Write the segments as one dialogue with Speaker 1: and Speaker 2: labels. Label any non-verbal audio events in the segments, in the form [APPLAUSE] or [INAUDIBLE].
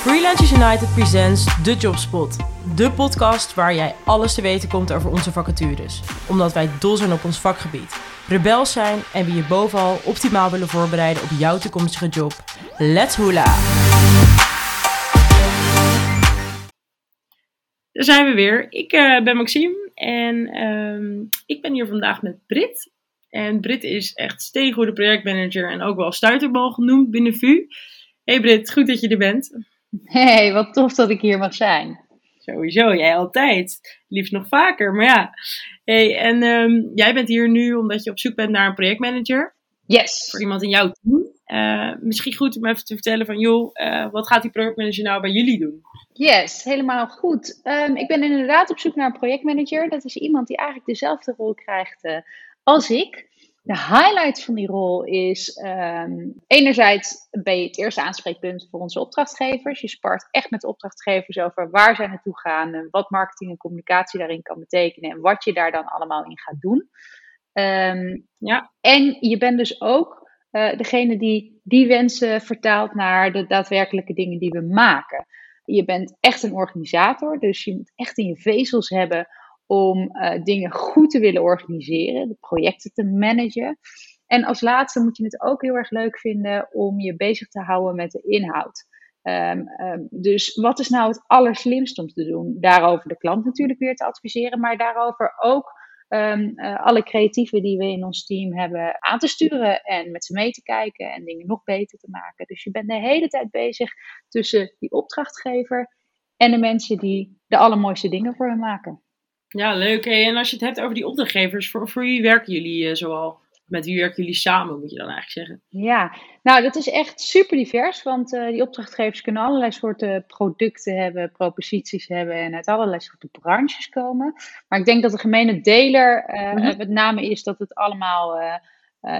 Speaker 1: Freelancers United presents The Jobspot. De podcast waar jij alles te weten komt over onze vacatures. Omdat wij dol zijn op ons vakgebied. Rebels zijn en we je bovenal optimaal willen voorbereiden op jouw toekomstige job. Let's hula! Daar zijn we weer. Ik uh, ben Maxime en uh, ik ben hier vandaag met Brit. En Brit is echt steengoede projectmanager en ook wel stuiterbal genoemd binnen VU. Hey Brit, goed dat je er bent.
Speaker 2: Hey, wat tof dat ik hier mag zijn.
Speaker 1: Sowieso, jij altijd. Liefst nog vaker, maar ja. Hey, en um, jij bent hier nu omdat je op zoek bent naar een projectmanager.
Speaker 2: Yes.
Speaker 1: Voor iemand in jouw team. Uh, misschien goed om even te vertellen van, joh, uh, wat gaat die projectmanager nou bij jullie doen?
Speaker 2: Yes, helemaal goed. Um, ik ben inderdaad op zoek naar een projectmanager. Dat is iemand die eigenlijk dezelfde rol krijgt uh, als ik. De highlight van die rol is um, enerzijds ben je het eerste aanspreekpunt voor onze opdrachtgevers. Je spart echt met opdrachtgevers over waar zij naartoe gaan, en wat marketing en communicatie daarin kan betekenen en wat je daar dan allemaal in gaat doen. Um, ja. En je bent dus ook uh, degene die die wensen vertaalt naar de daadwerkelijke dingen die we maken. Je bent echt een organisator, dus je moet echt in je vezels hebben om uh, dingen goed te willen organiseren, de projecten te managen. En als laatste moet je het ook heel erg leuk vinden om je bezig te houden met de inhoud. Um, um, dus wat is nou het allerslimst om te doen? Daarover de klant natuurlijk weer te adviseren, maar daarover ook um, uh, alle creatieven die we in ons team hebben aan te sturen en met ze mee te kijken en dingen nog beter te maken. Dus je bent de hele tijd bezig tussen die opdrachtgever en de mensen die de allermooiste dingen voor hen maken.
Speaker 1: Ja, leuk. Hey, en als je het hebt over die opdrachtgevers, voor, voor wie werken jullie uh, zoal? Met wie werken jullie samen, moet je dan eigenlijk zeggen?
Speaker 2: Ja, nou dat is echt super divers, want uh, die opdrachtgevers kunnen allerlei soorten producten hebben, proposities hebben en uit allerlei soorten branches komen. Maar ik denk dat de gemene deler uh, mm-hmm. met name is dat het allemaal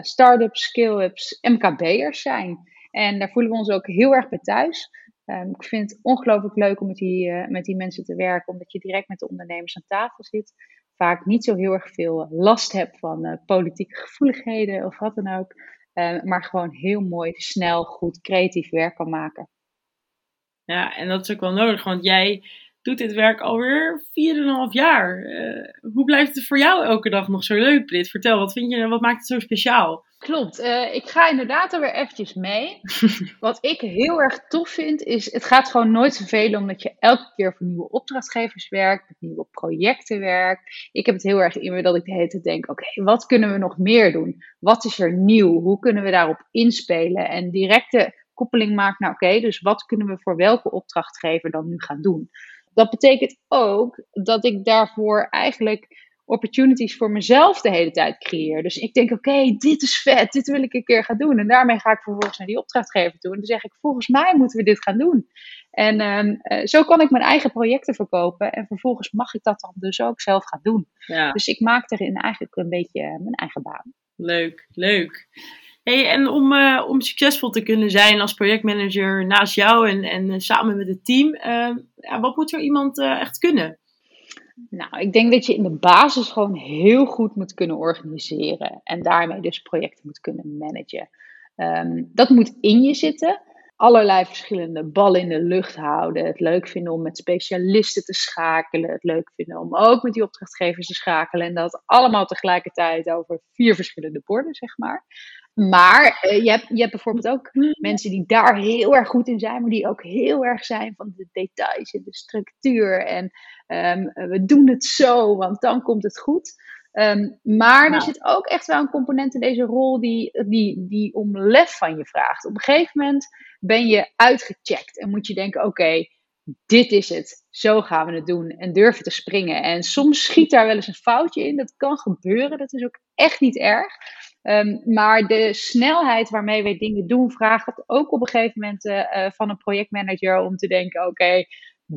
Speaker 2: start-ups, scale-ups, MKB'ers zijn. En daar voelen we ons ook heel erg bij thuis. Um, ik vind het ongelooflijk leuk om met die, uh, met die mensen te werken, omdat je direct met de ondernemers aan tafel zit. Vaak niet zo heel erg veel last hebt van uh, politieke gevoeligheden of wat dan ook. Uh, maar gewoon heel mooi, snel, goed, creatief werk kan maken.
Speaker 1: Ja, en dat is ook wel nodig, want jij doet dit werk alweer 4,5 jaar. Uh, hoe blijft het voor jou elke dag nog zo leuk, Brit? Vertel, wat vind je, wat maakt het zo speciaal?
Speaker 2: Klopt, uh, ik ga inderdaad alweer eventjes mee. [LAUGHS] wat ik heel erg tof vind, is het gaat gewoon nooit vervelen omdat je elke keer voor nieuwe opdrachtgevers werkt, met nieuwe projecten werkt. Ik heb het heel erg in me dat ik de hele tijd denk, oké, okay, wat kunnen we nog meer doen? Wat is er nieuw? Hoe kunnen we daarop inspelen? En directe koppeling maken naar, oké, okay, dus wat kunnen we voor welke opdrachtgever dan nu gaan doen? Dat betekent ook dat ik daarvoor eigenlijk opportunities voor mezelf de hele tijd creëer. Dus ik denk, oké, okay, dit is vet, dit wil ik een keer gaan doen. En daarmee ga ik vervolgens naar die opdrachtgever toe. En dan zeg ik, volgens mij moeten we dit gaan doen. En um, uh, zo kan ik mijn eigen projecten verkopen. En vervolgens mag ik dat dan dus ook zelf gaan doen. Ja. Dus ik maak erin eigenlijk een beetje mijn eigen baan.
Speaker 1: Leuk, leuk. Hey, en om, uh, om succesvol te kunnen zijn als projectmanager naast jou en, en uh, samen met het team, ja, wat moet zo iemand echt kunnen?
Speaker 2: Nou, ik denk dat je in de basis gewoon heel goed moet kunnen organiseren en daarmee dus projecten moet kunnen managen. Um, dat moet in je zitten. Allerlei verschillende ballen in de lucht houden. Het leuk vinden om met specialisten te schakelen. Het leuk vinden om ook met die opdrachtgevers te schakelen. En dat allemaal tegelijkertijd over vier verschillende borden, zeg maar. Maar uh, je, hebt, je hebt bijvoorbeeld ook mensen die daar heel erg goed in zijn, maar die ook heel erg zijn van de details en de structuur. En um, we doen het zo, want dan komt het goed. Um, maar nou. er zit ook echt wel een component in deze rol die, die, die om lef van je vraagt. Op een gegeven moment ben je uitgecheckt en moet je denken: oké, okay, dit is het, zo gaan we het doen. En durven te springen. En soms schiet daar wel eens een foutje in, dat kan gebeuren, dat is ook echt niet erg. Um, maar de snelheid waarmee wij dingen doen, vraagt ook op een gegeven moment uh, van een projectmanager om te denken: oké, okay,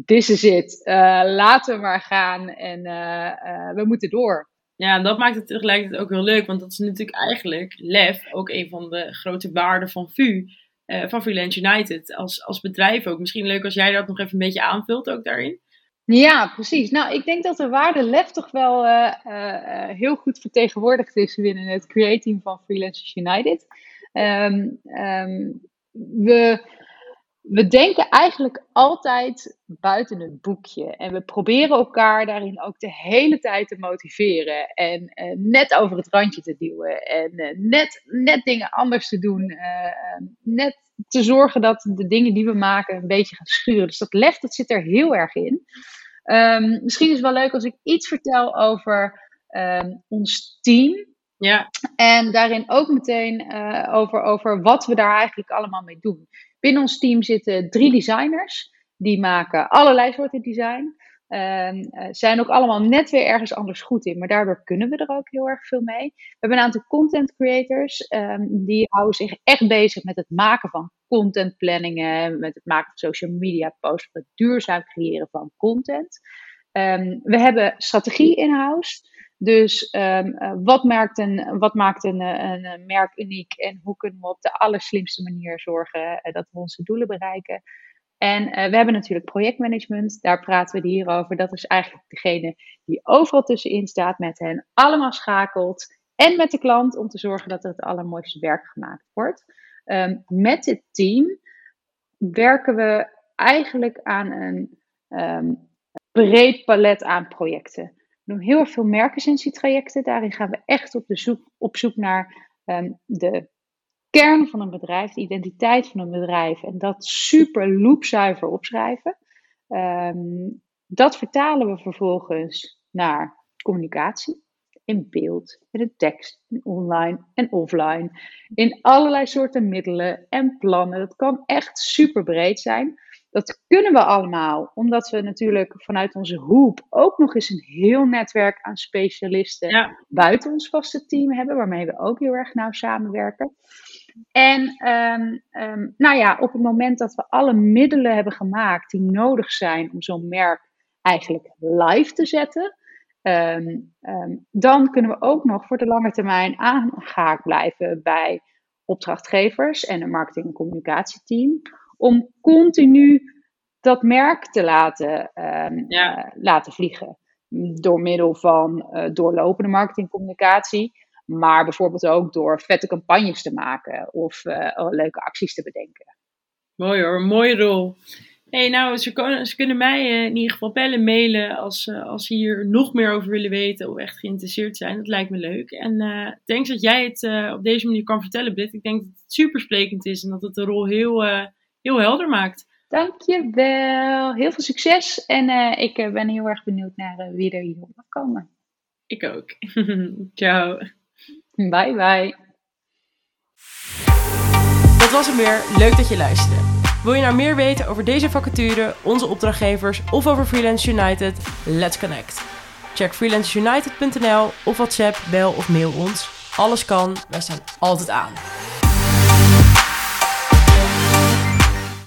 Speaker 2: this is it. Uh, laten we maar gaan en we moeten door.
Speaker 1: Ja, en dat maakt het tegelijkertijd ook heel leuk, want dat is natuurlijk eigenlijk LEF, ook een van de grote waarden van VU, van Freelance United, als, als bedrijf ook. Misschien leuk als jij dat nog even een beetje aanvult ook daarin.
Speaker 2: Ja, precies. Nou, ik denk dat de waarde lef toch wel uh, uh, heel goed vertegenwoordigd is binnen het createam van Freelancers United. Um, um, we we denken eigenlijk altijd buiten het boekje. En we proberen elkaar daarin ook de hele tijd te motiveren. En uh, net over het randje te duwen. En uh, net, net dingen anders te doen. Uh, net te zorgen dat de dingen die we maken een beetje gaan schuren. Dus dat lef, dat zit er heel erg in. Um, misschien is het wel leuk als ik iets vertel over um, ons team.
Speaker 1: Ja.
Speaker 2: En daarin ook meteen over, over wat we daar eigenlijk allemaal mee doen. Binnen ons team zitten drie designers. Die maken allerlei soorten design. Um, zijn ook allemaal net weer ergens anders goed in. Maar daardoor kunnen we er ook heel erg veel mee. We hebben een aantal content creators. Um, die houden zich echt bezig met het maken van contentplanningen. Met het maken van social media posts. Het duurzaam creëren van content. Um, we hebben strategie in-house. Dus um, wat, maakt een, wat maakt een, een, een, merk uniek en hoe kunnen we op de allerslimste manier zorgen dat we onze doelen bereiken? En we hebben natuurlijk projectmanagement, daar praten we hier over. Dat is eigenlijk degene die overal tussenin staat, met hen allemaal schakelt en met de klant om te zorgen dat er het allermooiste werk gemaakt wordt. Um, met dit team werken we eigenlijk aan een um, breed palet aan projecten. Doen heel erg veel merkessentietrajecten. Daarin gaan we echt op, de zoek, op zoek naar um, de kern van een bedrijf, de identiteit van een bedrijf. En dat super loopzuiver opschrijven. Um, dat vertalen we vervolgens naar communicatie. In beeld, in de tekst, in online en offline. In allerlei soorten middelen en plannen. Dat kan echt super breed zijn. Dat kunnen we allemaal, omdat we natuurlijk vanuit onze hoep ook nog eens een heel netwerk aan specialisten buiten ons vaste team hebben, waarmee we ook heel erg nauw samenwerken. En um, um, nou ja, op het moment dat we alle middelen hebben gemaakt die nodig zijn om zo'n merk eigenlijk live te zetten, um, dan kunnen we ook nog voor de lange termijn aangehaakt blijven bij opdrachtgevers en een marketing- en communicatieteam om continu dat merk te laten, um, ja. uh, laten vliegen. Door middel van uh, doorlopende marketingcommunicatie, maar bijvoorbeeld ook door vette campagnes te maken of uh, leuke acties te bedenken.
Speaker 1: Mooi hoor, mooie rol. Hey, nou, ze, kunnen, ze kunnen mij in ieder geval bellen, mailen als, als ze hier nog meer over willen weten of echt geïnteresseerd zijn. Dat lijkt me leuk. En uh, thanks dat jij het op deze manier kan vertellen, Britt. Ik denk dat het super sprekend is en dat het de rol heel heel helder maakt.
Speaker 2: Dankjewel. Heel veel succes. En uh, ik uh, ben heel erg benieuwd naar uh, wie er hierop mag komen.
Speaker 1: Ik ook. [LAUGHS] Ciao.
Speaker 2: Bye bye.
Speaker 1: Dat was hem weer. Leuk dat je luisterde. Wil je nou meer weten over deze vacature, onze opdrachtgevers of over Freelance United? Let's connect. Check freelanceunited.nl of WhatsApp, bel of mail ons. Alles kan, wij staan altijd aan.